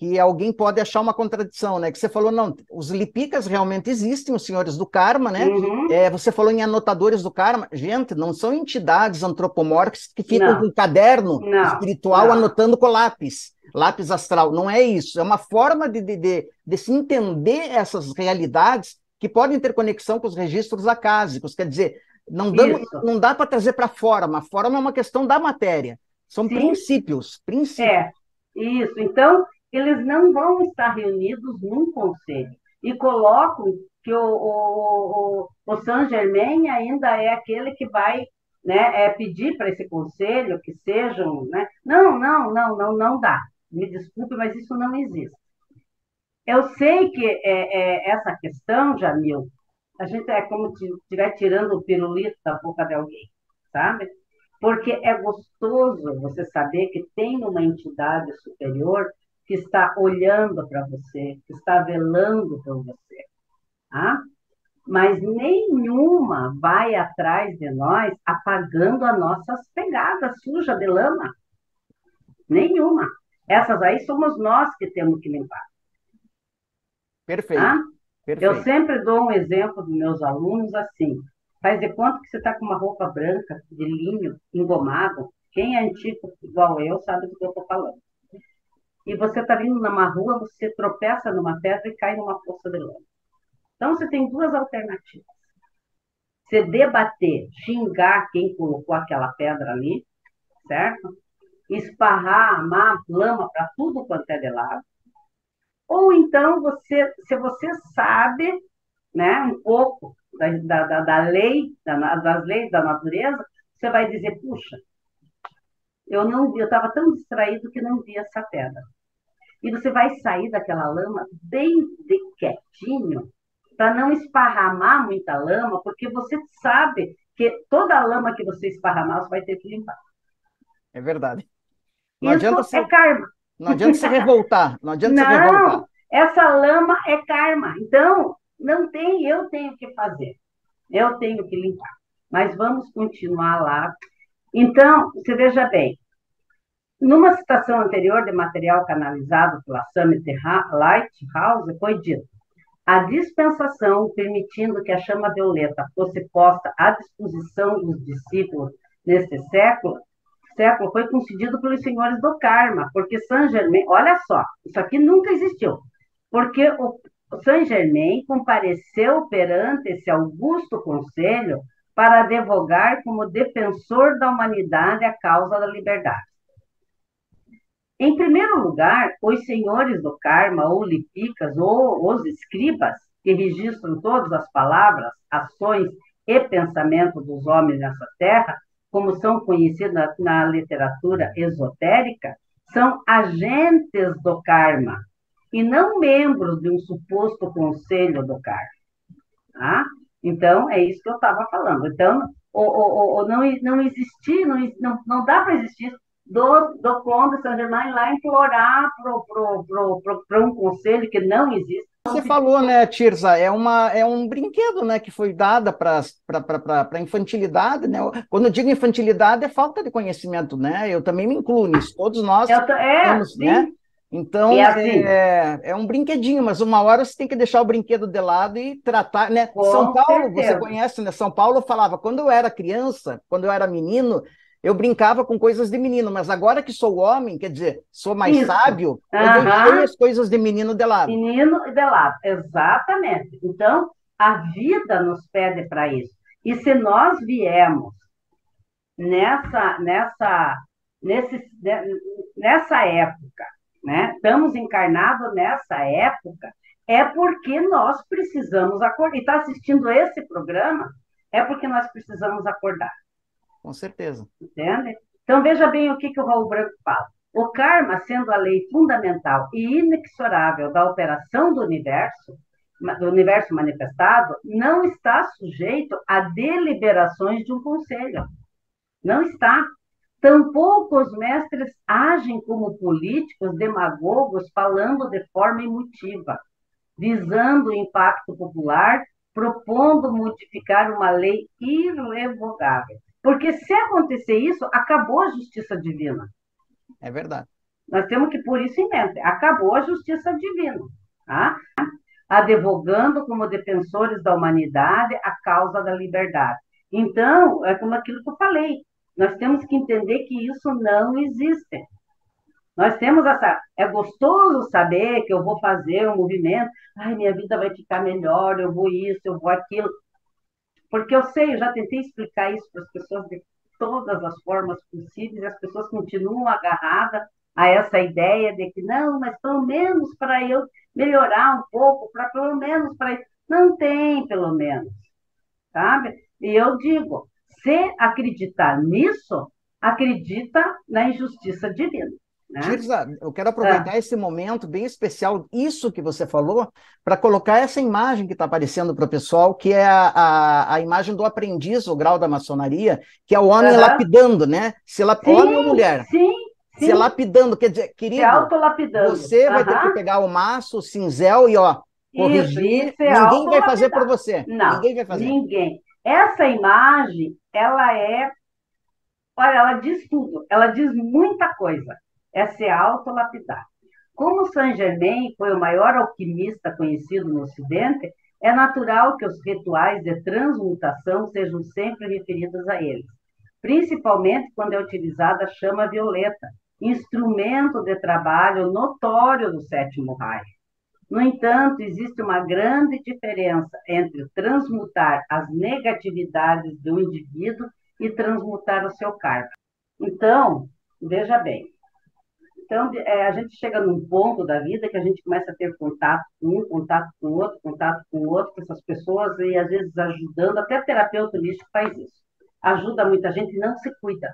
A: que alguém pode achar uma contradição, né? Que você falou, não, os lipicas realmente existem, os senhores do karma, né? Uhum. É, você falou em anotadores do karma. Gente, não são entidades antropomórficas que ficam não. com um caderno não. espiritual não. anotando com lápis, lápis astral. Não é isso. É uma forma de, de, de, de se entender essas realidades que podem ter conexão com os registros acásicos. Quer dizer, não, damos, não dá para trazer para forma. A forma é uma questão da matéria. São Sim. princípios, princípios. É,
B: isso. Então, eles não vão estar reunidos num conselho. E colocam que o, o, o, o Saint Germain ainda é aquele que vai né, é pedir para esse conselho que sejam. Né? Não, não, não, não, não dá. Me desculpe, mas isso não existe. Eu sei que é, é essa questão, Jamil, a gente é como se estiver tirando o pirulito da boca de alguém, sabe? Porque é gostoso você saber que tem uma entidade superior que está olhando para você, que está velando por você. Tá? Mas nenhuma vai atrás de nós apagando as nossas pegadas sujas de lama. Nenhuma. Essas aí somos nós que temos que limpar.
A: Perfeito. Tá? Perfeito.
B: Eu sempre dou um exemplo dos meus alunos assim. Faz de conta que você está com uma roupa branca, de linho, engomado. Quem é antigo igual eu sabe do que eu estou falando e você está vindo numa rua, você tropeça numa pedra e cai numa poça de lama. Então, você tem duas alternativas. Você debater, xingar quem colocou aquela pedra ali, certo? Esparrar, amar lama para tudo quanto é de lado. Ou então, você, se você sabe né, um pouco da, da, da lei, da, das leis da natureza, você vai dizer, puxa, eu não eu estava tão distraído que não vi essa pedra. E você vai sair daquela lama bem de quietinho, para não esparramar muita lama, porque você sabe que toda a lama que você esparramar, você vai ter que limpar.
A: É verdade.
B: Não Isso adianta é karma.
A: Não adianta se revoltar. Não adianta não, se revoltar.
B: Essa lama é karma. Então, não tem, eu tenho que fazer. Eu tenho que limpar. Mas vamos continuar lá. Então, você veja bem, numa citação anterior de material canalizado pela Summit Lighthouse, foi dito: a dispensação permitindo que a chama violeta fosse posta à disposição dos discípulos neste século, século foi concedido pelos senhores do karma, porque Saint Germain, olha só, isso aqui nunca existiu, porque o Saint Germain compareceu perante esse augusto conselho para advogar como defensor da humanidade a causa da liberdade. Em primeiro lugar, os senhores do karma, ou lipicas, ou os escribas, que registram todas as palavras, ações e pensamentos dos homens nessa terra, como são conhecidos na, literatura esotérica, são agentes do karma e não membros de um suposto conselho do karma. Tá? Então, é isso que eu estava falando. Então, o, o, o, não, não existir, não, não, dá para existir do, do Conde Saint Germain lá implorar para um conselho que não existe.
A: Você falou, né, Tirza, é, uma, é um brinquedo né, que foi dada para a infantilidade. Né? Quando eu digo infantilidade, é falta de conhecimento, né? Eu também me incluo nisso. Todos nós
B: tô, é, temos, né?
A: Então, é, assim. é, é, um brinquedinho, mas uma hora você tem que deixar o brinquedo de lado e tratar, né? Com São Paulo, certeza. você conhece, né? São Paulo falava, quando eu era criança, quando eu era menino, eu brincava com coisas de menino, mas agora que sou homem, quer dizer, sou mais Isso. sábio, uhum. eu deixei as coisas de menino de lado.
B: Menino de lado, exatamente. Então, a vida nos pede para isso. E se nós viemos nessa, nessa, nesse, nessa época, né? Estamos encarnados nessa época, é porque nós precisamos acordar. E está assistindo esse programa, é porque nós precisamos acordar.
A: Com certeza.
B: Entende? Então, veja bem o que, que o Raul Branco fala. O karma, sendo a lei fundamental e inexorável da operação do universo, do universo manifestado, não está sujeito a deliberações de um conselho. Não está. Tampouco os mestres agem como políticos demagogos falando de forma emotiva, visando o impacto popular, propondo modificar uma lei irrevogável. Porque se acontecer isso, acabou a justiça divina.
A: É verdade.
B: Nós temos que pôr isso em mente. Acabou a justiça divina. Tá? Advogando como defensores da humanidade a causa da liberdade. Então, é como aquilo que eu falei. Nós temos que entender que isso não existe. Nós temos essa. É gostoso saber que eu vou fazer um movimento, ai, minha vida vai ficar melhor, eu vou isso, eu vou aquilo. Porque eu sei, eu já tentei explicar isso para as pessoas de todas as formas possíveis, e as pessoas continuam agarradas a essa ideia de que não, mas pelo menos para eu melhorar um pouco, para pelo menos para não tem pelo menos, sabe? E eu digo, se acreditar nisso, acredita na injustiça divina. Né?
A: Tirza, eu quero aproveitar é. esse momento bem especial, isso que você falou, para colocar essa imagem que está aparecendo para o pessoal, que é a, a, a, imagem do aprendiz, o grau da maçonaria, que é o homem uhum. lapidando, né? Se lap... sim, homem ou mulher?
B: Sim, sim.
A: Se lapidando, quer dizer, querido, você uhum. vai ter que pegar o maço, o cinzel e, ó, corrigir. Isso, isso é Ninguém vai fazer por você.
B: Não, ninguém vai fazer. Ninguém. Essa imagem, ela é... Olha, ela diz tudo, ela diz muita coisa é se autolapidar. Como Saint Germain foi o maior alquimista conhecido no Ocidente, é natural que os rituais de transmutação sejam sempre referidos a eles, principalmente quando é utilizada a chama violeta, instrumento de trabalho notório do sétimo raio. No entanto, existe uma grande diferença entre transmutar as negatividades do indivíduo e transmutar o seu karma. Então, veja bem, então, é, a gente chega num ponto da vida que a gente começa a ter contato com um, contato com outro, contato com outro, com essas pessoas, e às vezes ajudando, até terapeuta holístico faz isso. Ajuda muita gente e não se cuida.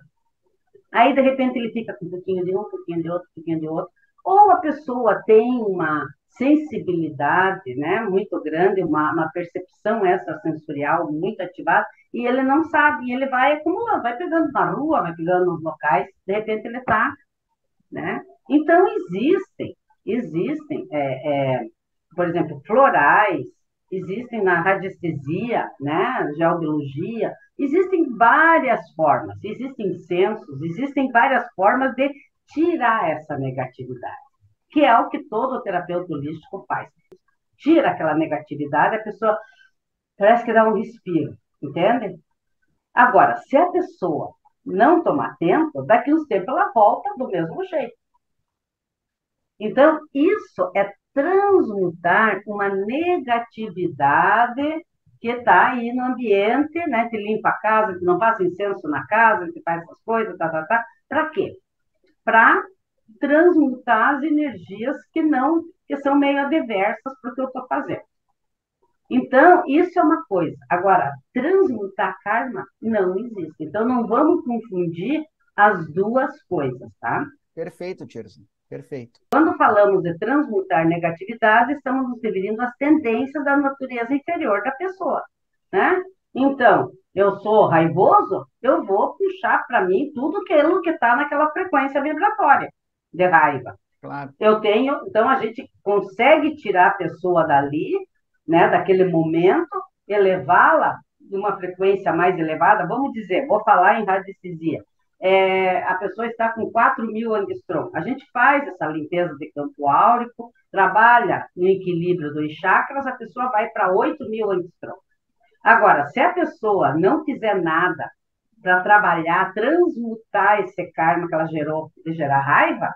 B: Aí, de repente, ele fica com um pouquinho de um, um pouquinho de outro, um pouquinho de outro. Ou a pessoa tem uma sensibilidade né, muito grande, uma, uma percepção extrasensorial muito ativada, e ele não sabe, e ele vai acumulando, vai pegando na rua, vai pegando nos locais, de repente ele está né? Então, existem, existem, é, é, por exemplo, florais, existem na radiestesia, né, geobiologia, existem várias formas, existem censos, existem várias formas de tirar essa negatividade, que é o que todo terapeuta holístico faz. Tira aquela negatividade, a pessoa parece que dá um respiro, entende? Agora, se a pessoa não tomar tempo, daqui uns tempos ela volta do mesmo jeito. Então, isso é transmutar uma negatividade que está aí no ambiente, né, que limpa a casa, que não passa incenso na casa, que faz essas coisas, tá, tá, tá. Para quê? Para transmutar as energias que não, que são meio adversas para o que eu estou fazendo. Então, isso é uma coisa. Agora, transmutar karma não existe. Então, não vamos confundir as duas coisas, tá?
A: Perfeito, Tirza. Perfeito.
B: Quando falamos de transmutar negatividade, estamos nos referindo às tendências da natureza inferior da pessoa, né? Então, eu sou raivoso, eu vou puxar para mim tudo aquilo que está naquela frequência vibratória de raiva. Claro. Eu tenho, então a gente consegue tirar a pessoa dali, né, daquele momento, elevá-la de uma frequência mais elevada. Vamos dizer, vou falar em radiestesia é, a pessoa está com 4 mil angstrom. A gente faz essa limpeza de campo áurico, trabalha no equilíbrio dos chakras, a pessoa vai para 8 mil angstrom. Agora, se a pessoa não fizer nada para trabalhar, transmutar esse karma que ela gerou de gerar raiva,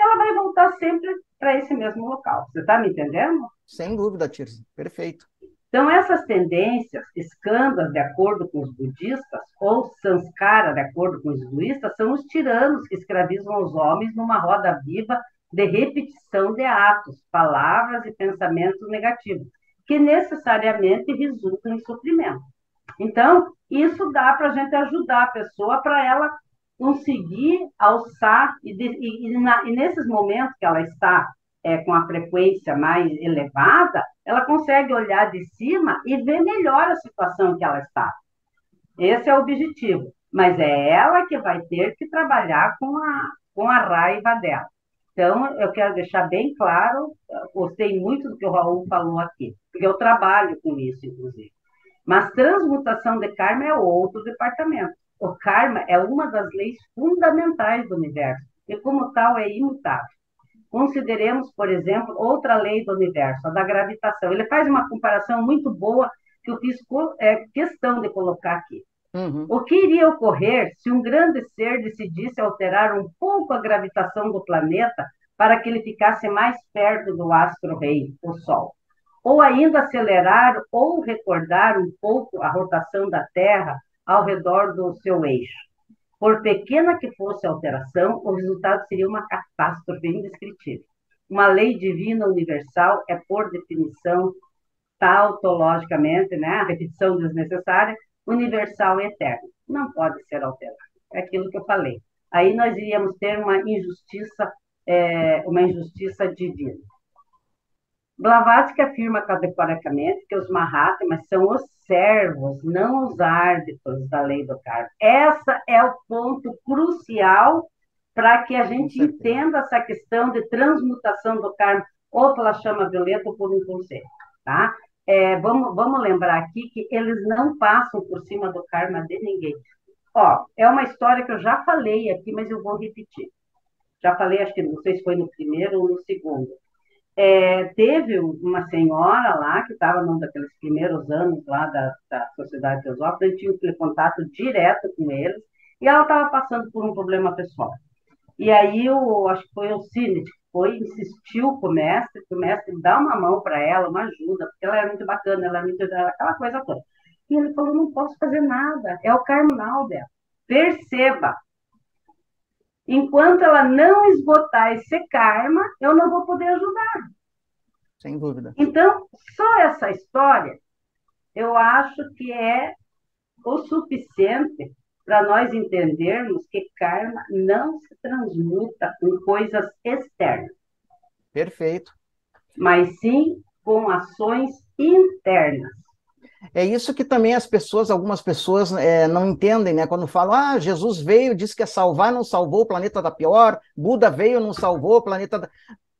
B: ela vai voltar sempre para esse mesmo local. Você está me entendendo?
A: Sem dúvida, Tirza. Perfeito.
B: Então, essas tendências, escandas, de acordo com os budistas, ou sanskara, de acordo com os hinduístas, são os tiranos que escravizam os homens numa roda viva de repetição de atos, palavras e pensamentos negativos, que necessariamente resultam em sofrimento. Então, isso dá para a gente ajudar a pessoa para ela conseguir alçar, e, e, na, e nesses momentos que ela está é, com a frequência mais elevada, ela consegue olhar de cima e ver melhor a situação que ela está. Esse é o objetivo. Mas é ela que vai ter que trabalhar com a, com a raiva dela. Então, eu quero deixar bem claro, gostei muito do que o Raul falou aqui, porque eu trabalho com isso, inclusive. Mas transmutação de karma é outro departamento. O karma é uma das leis fundamentais do universo, e como tal é imutável. Consideremos, por exemplo, outra lei do universo, a da gravitação. Ele faz uma comparação muito boa que eu fiz é, questão de colocar aqui. Uhum. O que iria ocorrer se um grande ser decidisse alterar um pouco a gravitação do planeta para que ele ficasse mais perto do astro-rei, o Sol? Ou ainda acelerar ou recordar um pouco a rotação da Terra ao redor do seu eixo? Por pequena que fosse a alteração, o resultado seria uma catástrofe indescritível. Uma lei divina universal é, por definição, tautologicamente, né, a repetição desnecessária, universal e eterna. Não pode ser alterada. É aquilo que eu falei. Aí nós iríamos ter uma injustiça, é, uma injustiça divina. Blavatsky afirma categoricamente que os Mahatmas são os servos, não os árbitros da lei do karma. Essa é o ponto crucial para que a gente entenda essa questão de transmutação do karma, ou pela chama violeta ou por um conselho, tá? É, vamos, vamos lembrar aqui que eles não passam por cima do karma de ninguém. Ó, é uma história que eu já falei aqui, mas eu vou repetir. Já falei, acho que não sei se foi no primeiro ou no segundo. É, teve uma senhora lá, que estava num daqueles primeiros anos lá da, da Sociedade Teosófica, tinha contato direto com eles, e ela estava passando por um problema pessoal. E aí, eu acho que foi o Cine que foi, insistiu com o mestre, que o mestre dá uma mão para ela, uma ajuda, porque ela é muito bacana, ela é muito. aquela coisa toda. E ele falou: não posso fazer nada, é o carnal dela. Perceba, Enquanto ela não esgotar esse karma, eu não vou poder ajudar.
A: Sem dúvida.
B: Então, só essa história, eu acho que é o suficiente para nós entendermos que karma não se transmuta com coisas externas.
A: Perfeito.
B: Mas sim com ações internas.
A: É isso que também as pessoas, algumas pessoas é, não entendem, né? Quando falam, ah, Jesus veio, disse que é salvar, não salvou o planeta da pior, Buda veio, não salvou o planeta da...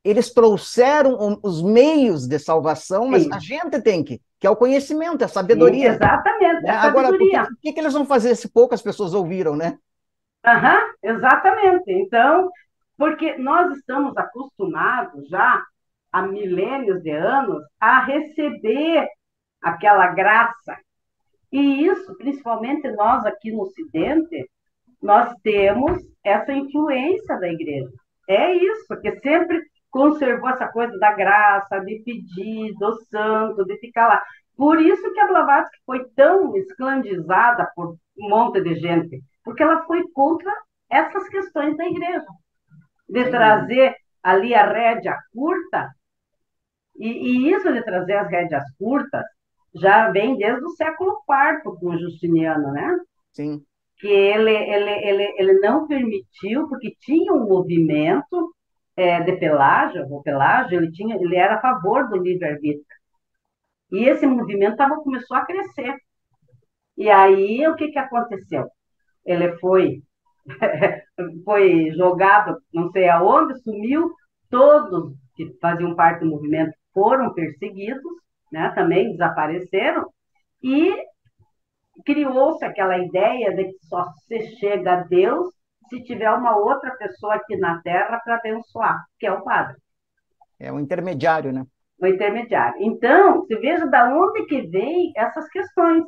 A: Eles trouxeram os meios de salvação, mas Sim. a gente tem que, que é o conhecimento, é a sabedoria.
B: Sim, exatamente,
A: né? Agora, o que, que, eles vão fazer se poucas pessoas ouviram, né?
B: Aham, exatamente. Então, porque nós estamos acostumados já há milênios de anos a receber aquela graça. E isso, principalmente nós aqui no Ocidente, nós temos essa influência da igreja. É isso, porque sempre conservou essa coisa da graça, de pedir, do santo, de ficar lá. Por isso que a Blavatsky foi tão esclandizada por um monte de gente, porque ela foi contra essas questões da igreja, de Sim. trazer ali a rédea curta, e, e, isso de trazer as rédeas curtas já vem desde o século IV com Justiniano, né?
A: Sim.
B: Que ele, ele, ele, ele não permitiu, porque tinha um movimento é, de Pelágio, o Pelágio, ele, tinha, ele era a favor do livre-arbítrio. E esse movimento tava, começou a crescer. E aí, o que, que aconteceu? Ele foi, foi jogado, não sei aonde, sumiu, todos que faziam parte do movimento foram perseguidos, né, também desapareceram, e criou-se aquela ideia de que só se chega a Deus se tiver uma outra pessoa aqui na Terra para abençoar, que é o padre.
A: É um intermediário, né?
B: O intermediário. Então, você veja da onde que vem essas questões.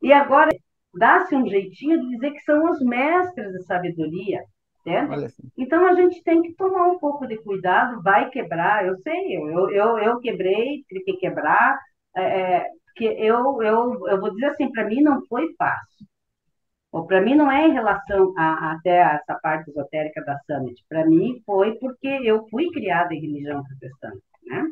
B: E agora, dá-se um jeitinho de dizer que são os mestres de sabedoria, entende? Então, a gente tem que tomar um pouco de cuidado, vai quebrar, eu sei, eu, eu, eu quebrei, tive que quebrar, é, é que eu, eu, eu vou dizer assim, para mim não foi fácil. Para mim não é em relação a, até a essa parte esotérica da Summit. Para mim foi porque eu fui criada em religião protestante, né?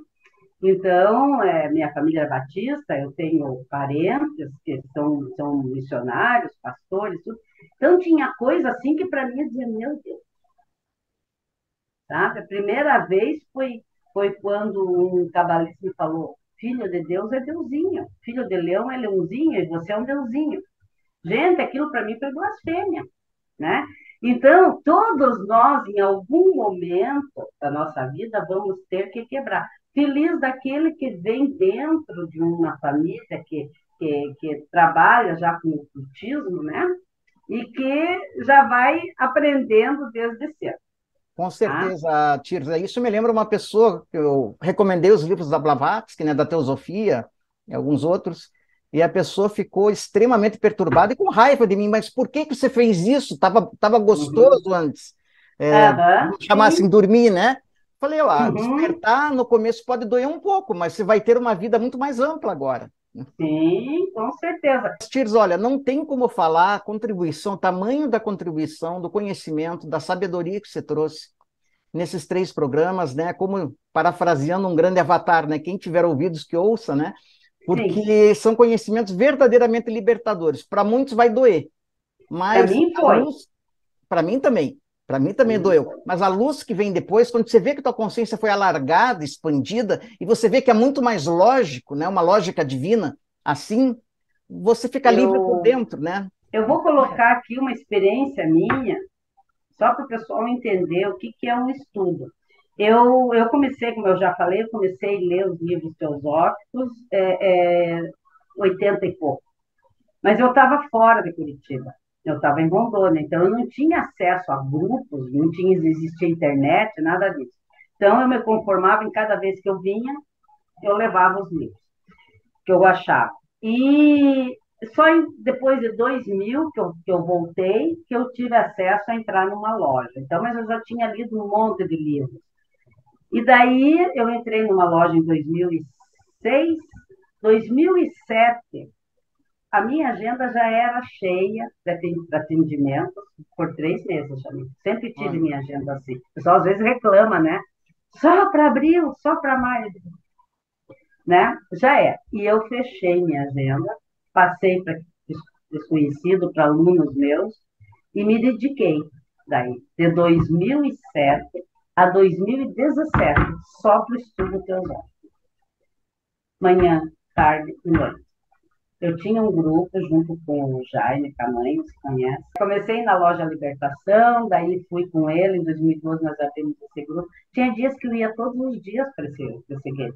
B: Então, é, minha família é batista, eu tenho parentes que são, são missionários, pastores, tudo. Então, tinha coisa assim que para mim dizia, meu Deus. Sabe? A primeira vez foi, foi quando um cabalista me falou, filho de Deus é Deusinho, filho de leão é leãozinho, e você é um Deusinho. Gente, aquilo para mim foi blasfêmia, né? Então, todos nós, em algum momento da nossa vida, vamos ter que quebrar. Feliz daquele que vem dentro de uma família que, que, que trabalha já com o cultismo, né? E que já vai aprendendo desde cedo.
A: Com certeza, ah? Tirza. Isso me lembra uma pessoa que eu recomendei os livros da Blavatsky, né, da Teosofia, e alguns outros, e a pessoa ficou extremamente perturbada e com raiva de mim. Mas por que, que você fez isso? Tava, tava gostoso uhum. antes. É, uhum. Chamar assim, dormir, né? Falei, ah, uhum. despertar no começo pode doer um pouco, mas você vai ter uma vida muito mais ampla agora.
B: Sim, com certeza.
A: Tirs, olha, não tem como falar a contribuição, o tamanho da contribuição, do conhecimento, da sabedoria que você trouxe nesses três programas, né? Como parafraseando um grande avatar, né? Quem tiver ouvidos que ouça, né? Porque Sim. são conhecimentos verdadeiramente libertadores. Para muitos vai doer, mas
B: para mim foi.
A: Para mim também. Para mim também doeu. Mas a luz que vem depois, quando você vê que tua consciência foi alargada, expandida, e você vê que é muito mais lógico, né? Uma lógica divina, assim, você fica eu, livre por dentro, né?
B: Eu vou colocar aqui uma experiência minha, só para o pessoal entender o que, que é um estudo. Eu, eu comecei, como eu já falei, eu comecei a ler os livros teosóficos é, é, 80 e pouco. Mas eu estava fora de Curitiba. Eu estava em Rondônia, então eu não tinha acesso a grupos, não tinha existia internet, nada disso. Então eu me conformava em cada vez que eu vinha, eu levava os livros que eu achava. E só em, depois de 2000 que eu, que eu voltei, que eu tive acesso a entrar numa loja. Então, mas eu já tinha lido um monte de livros. E daí eu entrei numa loja em 2006, 2007 a minha agenda já era cheia de atendimentos por três meses também. Sempre tive minha agenda assim. O pessoal às vezes reclama, né? Só para abril, só para maio. Né? Já é. E eu fechei minha agenda, passei para desconhecido, para alunos meus, e me dediquei daí, de 2007 a 2017, só para o estudo teosófico. Manhã, tarde e noite. Eu tinha um grupo junto com o Jaime Camanho, se conhece. Comecei na loja Libertação, daí fui com ele, em 2012 nós abrimos esse grupo. Tinha dias que eu ia todos os dias para esse, esse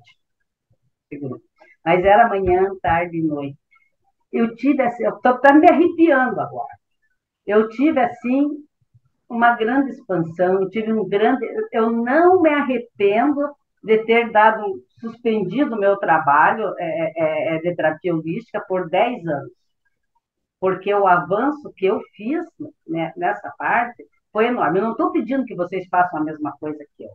B: esse grupo. Mas era manhã, tarde e noite. Eu tive, assim, eu estou tá me arrepiando agora. Eu tive, assim, uma grande expansão, eu tive um grande... Eu não me arrependo de ter dado suspendido o meu trabalho é, é, é de terapia holística por 10 anos, porque o avanço que eu fiz né, nessa parte foi enorme. Eu não estou pedindo que vocês façam a mesma coisa que eu,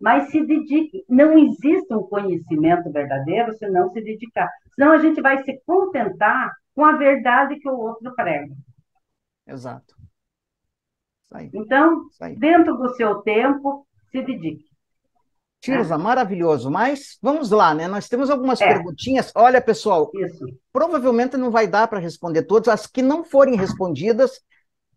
B: mas se dedique. Não existe um conhecimento verdadeiro se não se dedicar. Senão a gente vai se contentar com a verdade que o outro prega.
A: Exato.
B: Então, dentro do seu tempo, se dedique.
A: Tirza, é. maravilhoso. Mas vamos lá, né? Nós temos algumas é. perguntinhas. Olha, pessoal, Isso. provavelmente não vai dar para responder todas. As que não forem respondidas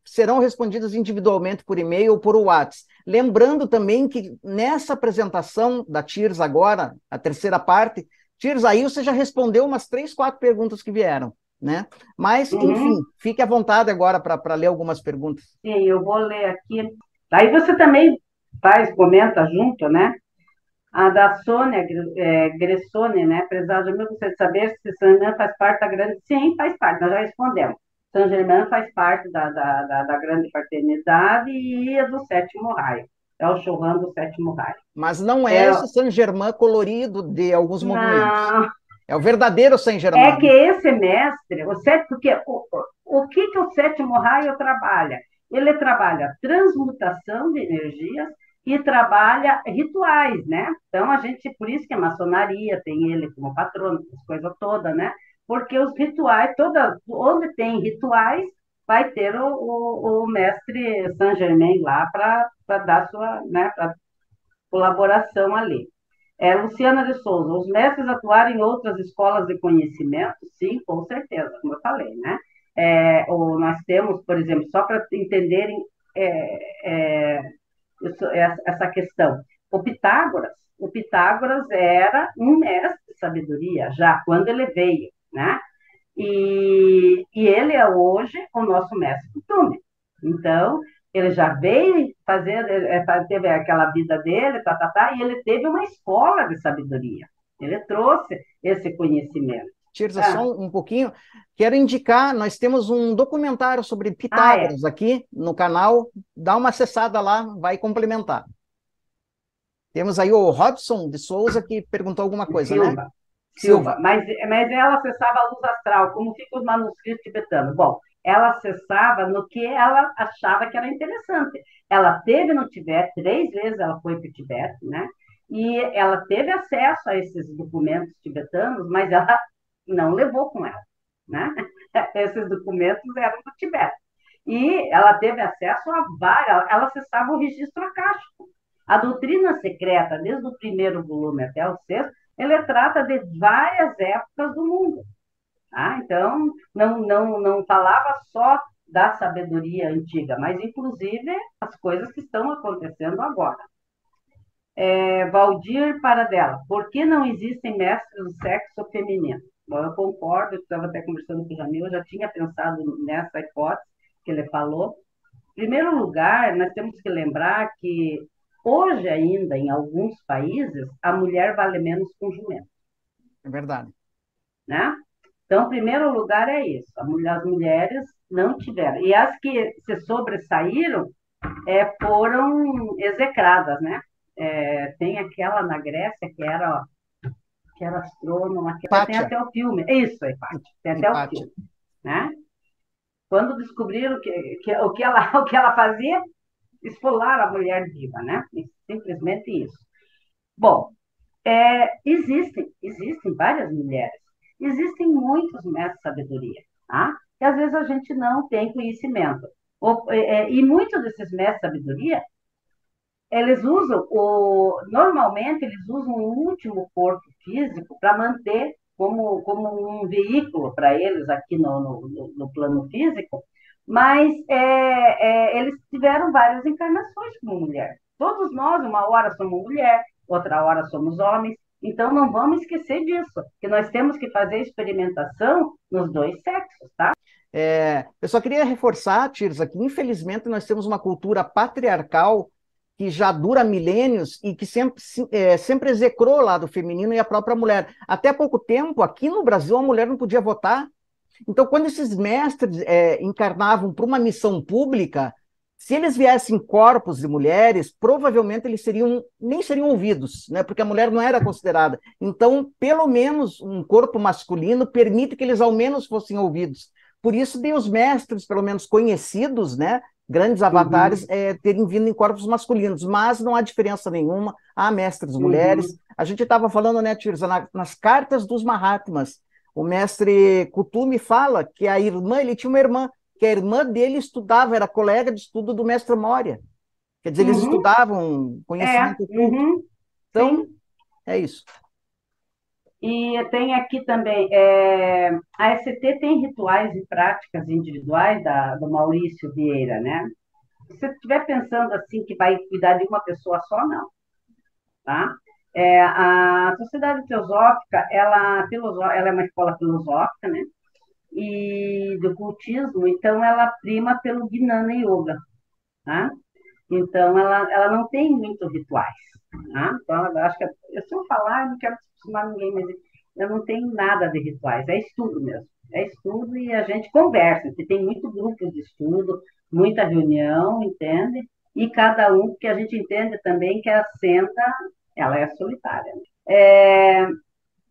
A: serão respondidas individualmente por e-mail ou por WhatsApp. Lembrando também que nessa apresentação da Tirza agora, a terceira parte, Tirza, aí você já respondeu umas três, quatro perguntas que vieram. Né? Mas, uhum. enfim, fique à vontade agora para ler algumas perguntas.
B: Sim, eu vou ler aqui. Aí você também faz, comenta junto, né? A da Sônia é, Gressone, né? Prezado amigo, gostaria de saber se São Germain faz parte da grande. Sim, faz parte, nós já respondemos. São Germain faz parte da, da, da, da grande fraternidade e é do sétimo raio. É o showrun do sétimo raio.
A: Mas não é, é esse São Germain colorido de alguns movimentos. É o verdadeiro São Germain.
B: É que esse mestre, o sétimo, porque o, o, o que, que o sétimo raio trabalha? Ele trabalha transmutação de energias e trabalha rituais, né? Então, a gente, por isso que a maçonaria tem ele como patrono, as coisas todas, né? Porque os rituais, toda, onde tem rituais, vai ter o, o, o mestre Saint Germain lá para dar sua né, colaboração ali. É, Luciana de Souza, os mestres atuaram em outras escolas de conhecimento? Sim, com certeza, como eu falei, né? É, ou nós temos, por exemplo, só para entenderem é, é essa questão. O Pitágoras, o Pitágoras era um mestre de sabedoria já quando ele veio, né? E, e ele é hoje o nosso mestre costume. Então, ele já veio fazer, é, teve aquela vida dele, tá, tá, tá, e ele teve uma escola de sabedoria. Ele trouxe esse conhecimento.
A: Tirza, ah. só um pouquinho. Quero indicar, nós temos um documentário sobre Pitágoras ah, é. aqui no canal. Dá uma acessada lá, vai complementar. Temos aí o Robson de Souza que perguntou alguma coisa,
B: Silva.
A: né?
B: Silva. Mas, mas ela acessava a luz astral, como fica os manuscritos tibetanos? Bom, ela acessava no que ela achava que era interessante. Ela teve no Tibete, três vezes ela foi para o Tibete, né? E ela teve acesso a esses documentos tibetanos, mas ela não levou com ela. Né? Esses documentos eram do Tibete. E ela teve acesso a várias, ela acessava o registro acástico. A doutrina secreta, desde o primeiro volume até o sexto, ele trata de várias épocas do mundo. Tá? Então, não, não, não falava só da sabedoria antiga, mas inclusive as coisas que estão acontecendo agora. É, Valdir Paradela, por que não existem mestres do sexo feminino? Bom, eu concordo, eu estava até conversando com o Jamil, eu já tinha pensado nessa hipótese que ele falou. Em primeiro lugar, nós temos que lembrar que hoje ainda, em alguns países, a mulher vale menos que um jumento.
A: É verdade.
B: Né? Então, em primeiro lugar é isso. As mulheres não tiveram. E as que se sobressaíram é, foram execradas, né? É, tem aquela na Grécia que era que era astrônoma, que tem até o filme. É isso, Hipátia. Tem até Hipátia. o filme. Né? Quando descobriram que, que, o, que ela, o que ela fazia, esfolaram a mulher viva, né? Simplesmente isso. Bom, é, existem, existem várias mulheres. Existem muitos mestres de sabedoria, tá? que às vezes a gente não tem conhecimento. É, é, e muitos desses mestres de sabedoria eles usam o normalmente eles usam o último corpo físico para manter como, como um veículo para eles aqui no, no, no, plano físico, mas é, é, eles tiveram várias encarnações como mulher. Todos nós, uma hora somos mulher, outra hora somos homens, então não vamos esquecer disso, que nós temos que fazer experimentação nos dois sexos, tá?
A: É, eu só queria reforçar, Tirza, que infelizmente nós temos uma cultura patriarcal que já dura milênios e que sempre, é, sempre execrou o lado feminino e a própria mulher. Até pouco tempo, aqui no Brasil, a mulher não podia votar. Então, quando esses mestres é, encarnavam para uma missão pública, se eles viessem corpos de mulheres, provavelmente eles seriam nem seriam ouvidos, né? Porque a mulher não era considerada. Então, pelo menos um corpo masculino permite que eles ao menos fossem ouvidos. Por isso, de os mestres, pelo menos conhecidos, né, grandes avatares uhum. é, terem vindo em corpos masculinos, mas não há diferença nenhuma, há mestres uhum. mulheres. A gente estava falando, né, Tirza, na, nas cartas dos Mahatmas, o mestre Kutumi fala que a irmã, ele tinha uma irmã, que a irmã dele estudava, era colega de estudo do mestre Moria. Quer dizer, eles uhum. estudavam conhecimento é. Uhum. Então, Sim. é isso.
B: E tem aqui também, é, a ST tem rituais e práticas individuais da, do Maurício Vieira, né? Se você estiver pensando assim que vai cuidar de uma pessoa só, não. Tá? É, a Sociedade Teosófica, ela, ela é uma escola filosófica, né? E do cultismo, então ela prima pelo Gnana Yoga, tá? Então ela, ela não tem muitos rituais, tá? Então acho que, eu, se eu falar, eu não quero acostumar ninguém, mas eu não tenho nada de rituais, é estudo mesmo. É estudo e a gente conversa, tem muito grupo de estudo, muita reunião, entende? E cada um, que a gente entende também que a senda, ela é solitária. Né? É...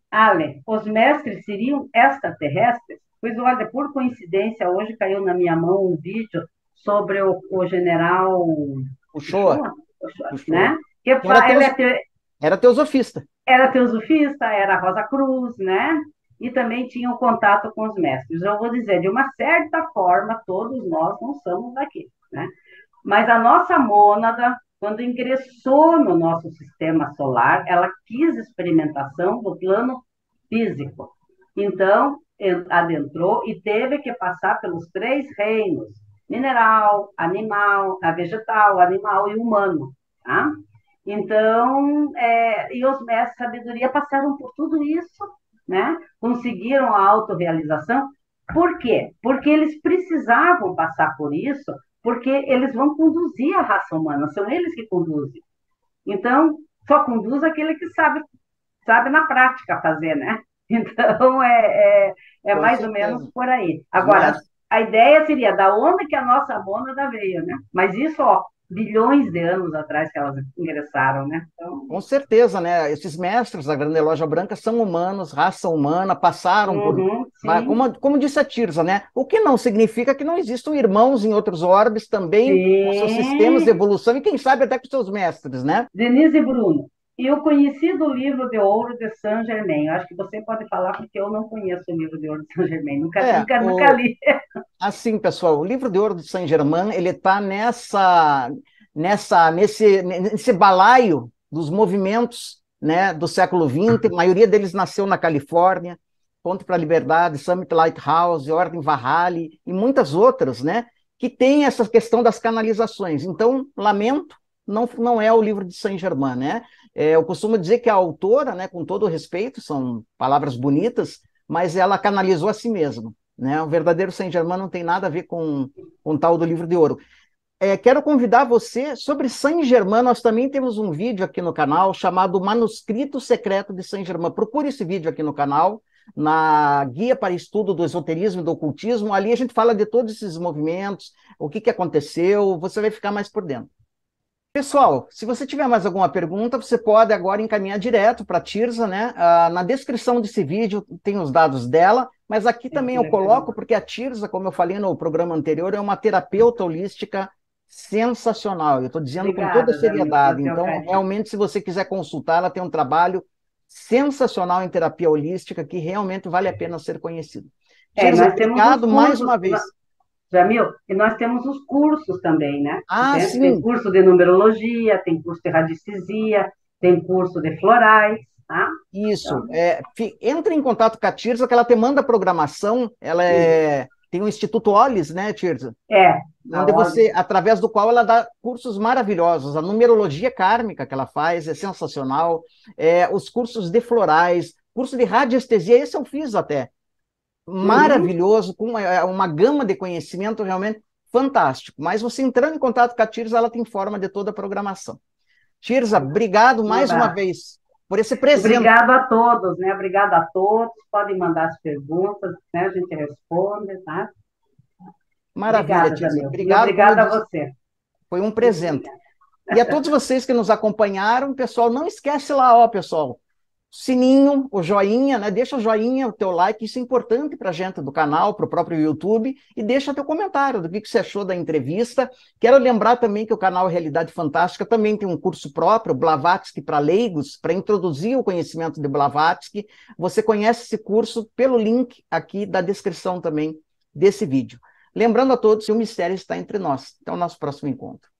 B: Ale, os mestres seriam extraterrestres? Pois olha, por coincidência, hoje caiu na minha mão um vídeo sobre o, o general
A: Uchoa,
B: né?
A: Que era, teos... é te... era teosofista.
B: Era teosofista, era Rosa Cruz, né? E também tinha um contato com os mestres. Eu vou dizer, de uma certa forma, todos nós não somos daqui, né? Mas a nossa mônada, quando ingressou no nosso sistema solar, ela quis experimentação do plano físico. Então, adentrou e teve que passar pelos três reinos: mineral, animal, vegetal, animal e humano. Tá? Então, é, e os mestres de sabedoria passaram por tudo isso, né? conseguiram a autorrealização. Por quê? Porque eles precisavam passar por isso, porque eles vão conduzir a raça humana, são eles que conduzem. Então, só conduz aquele que sabe, sabe na prática fazer, né? Então, é, é, é mais certeza. ou menos por aí. Agora, Mas... a ideia seria da onde que a nossa mônada veio, né? Mas isso, ó, bilhões de anos atrás que elas ingressaram, né? Então...
A: Com certeza, né? Esses mestres da Grande Loja Branca são humanos, raça humana, passaram uhum, por... Como, como disse a Tirza, né? O que não significa que não existam irmãos em outros orbes também, sim. com seus sistemas de evolução, e quem sabe até com seus mestres, né?
B: Denise e Bruno, e eu conheci do livro de ouro de Saint Germain. Eu acho que você pode falar porque eu não conheço o livro de ouro de Saint Germain. Nunca, é, nunca, o... nunca li.
A: Assim, pessoal, o livro de ouro de Saint Germain ele está nessa, nessa, nesse, nesse balaio dos movimentos, né, do século XX. A maioria deles nasceu na Califórnia. Ponto para a Liberdade, Summit Lighthouse, Ordem Valhalla e muitas outras, né, que tem essa questão das canalizações. Então, lamento, não, não é o livro de Saint Germain, né? É, eu costumo dizer que a autora, né, com todo respeito, são palavras bonitas, mas ela canalizou a si mesma. Né? O verdadeiro Saint-Germain não tem nada a ver com, com tal do livro de ouro. É, quero convidar você sobre Saint-Germain. Nós também temos um vídeo aqui no canal chamado Manuscrito Secreto de Saint-Germain. Procure esse vídeo aqui no canal, na Guia para Estudo do Esoterismo e do Ocultismo. Ali a gente fala de todos esses movimentos, o que, que aconteceu, você vai ficar mais por dentro. Pessoal, se você tiver mais alguma pergunta, você pode agora encaminhar direto para a Tirza, né? Ah, na descrição desse vídeo tem os dados dela, mas aqui também eu coloco, porque a Tirza, como eu falei no programa anterior, é uma terapeuta holística sensacional. Eu estou dizendo Obrigada, com toda seriedade. Então, realmente, se você quiser consultar, ela tem um trabalho sensacional em terapia holística que realmente vale a pena ser conhecido.
B: É, Tirza, obrigado mais uma vez. Jamil, e nós temos os cursos também, né?
A: Ah,
B: tem,
A: sim.
B: tem curso de numerologia, tem curso de radiestesia, tem curso de florais, tá?
A: Isso. Então, é, entre em contato com a Tirza, que ela te manda programação, ela é, tem o Instituto Olis, né, Tirza?
B: É.
A: Onde você, através do qual ela dá cursos maravilhosos. A numerologia kármica que ela faz é sensacional. É, os cursos de florais, curso de radiestesia, esse eu fiz até. Uhum. maravilhoso, com uma, é, uma, gama de conhecimento realmente fantástico. Mas você entrando em contato com a Tirza, ela tem forma de toda a programação. Tirza, obrigado mais uma vez por esse presente.
B: Obrigado a todos, né? Obrigado a todos. Podem mandar as perguntas, né? A gente responde, tá?
A: Maravilha, Tirza.
B: Obrigado, obrigada a você.
A: Foi um presente. E a todos vocês que nos acompanharam, pessoal, não esquece lá, ó, pessoal, sininho, o joinha, né? Deixa o joinha, o teu like, isso é importante para a gente do canal, para o próprio YouTube, e deixa teu comentário do que, que você achou da entrevista. Quero lembrar também que o canal Realidade Fantástica também tem um curso próprio, Blavatsky para leigos, para introduzir o conhecimento de Blavatsky. Você conhece esse curso pelo link aqui da descrição também desse vídeo. Lembrando a todos que o mistério está entre nós. Até o nosso próximo encontro.